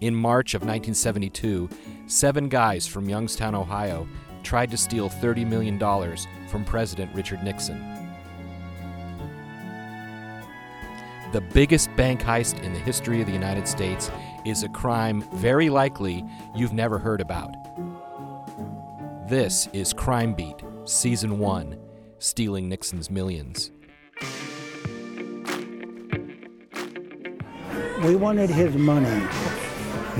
In March of 1972, seven guys from Youngstown, Ohio, tried to steal $30 million from President Richard Nixon. The biggest bank heist in the history of the United States is a crime very likely you've never heard about. This is Crime Beat, Season 1 Stealing Nixon's Millions. We wanted his money.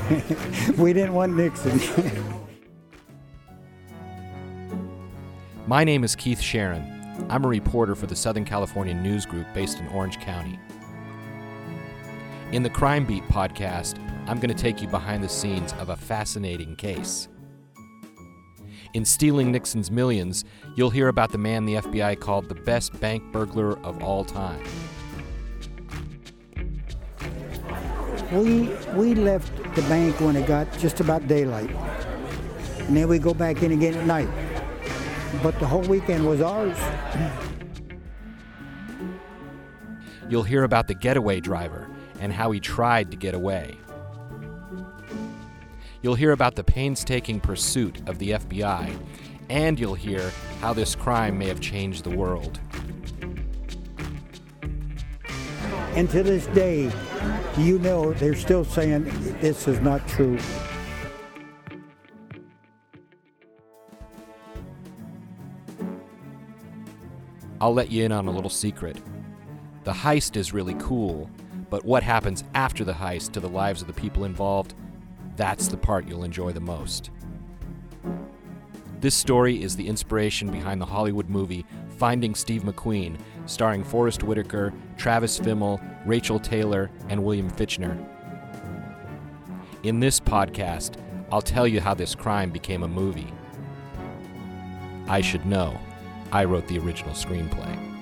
we didn't want Nixon. My name is Keith Sharon. I'm a reporter for the Southern California News Group based in Orange County. In the Crime Beat podcast, I'm going to take you behind the scenes of a fascinating case. In Stealing Nixon's Millions, you'll hear about the man the FBI called the best bank burglar of all time. We we left the bank when it got just about daylight, and then we go back in again at night. But the whole weekend was ours. You'll hear about the getaway driver and how he tried to get away. You'll hear about the painstaking pursuit of the FBI, and you'll hear how this crime may have changed the world. And to this day, do you know they're still saying this is not true. I'll let you in on a little secret. The heist is really cool, but what happens after the heist to the lives of the people involved, that's the part you'll enjoy the most. This story is the inspiration behind the Hollywood movie Finding Steve McQueen, starring Forest Whitaker, Travis Fimmel, Rachael Taylor, and William Fichtner. In this podcast, I'll tell you how this crime became a movie. I should know. I wrote the original screenplay.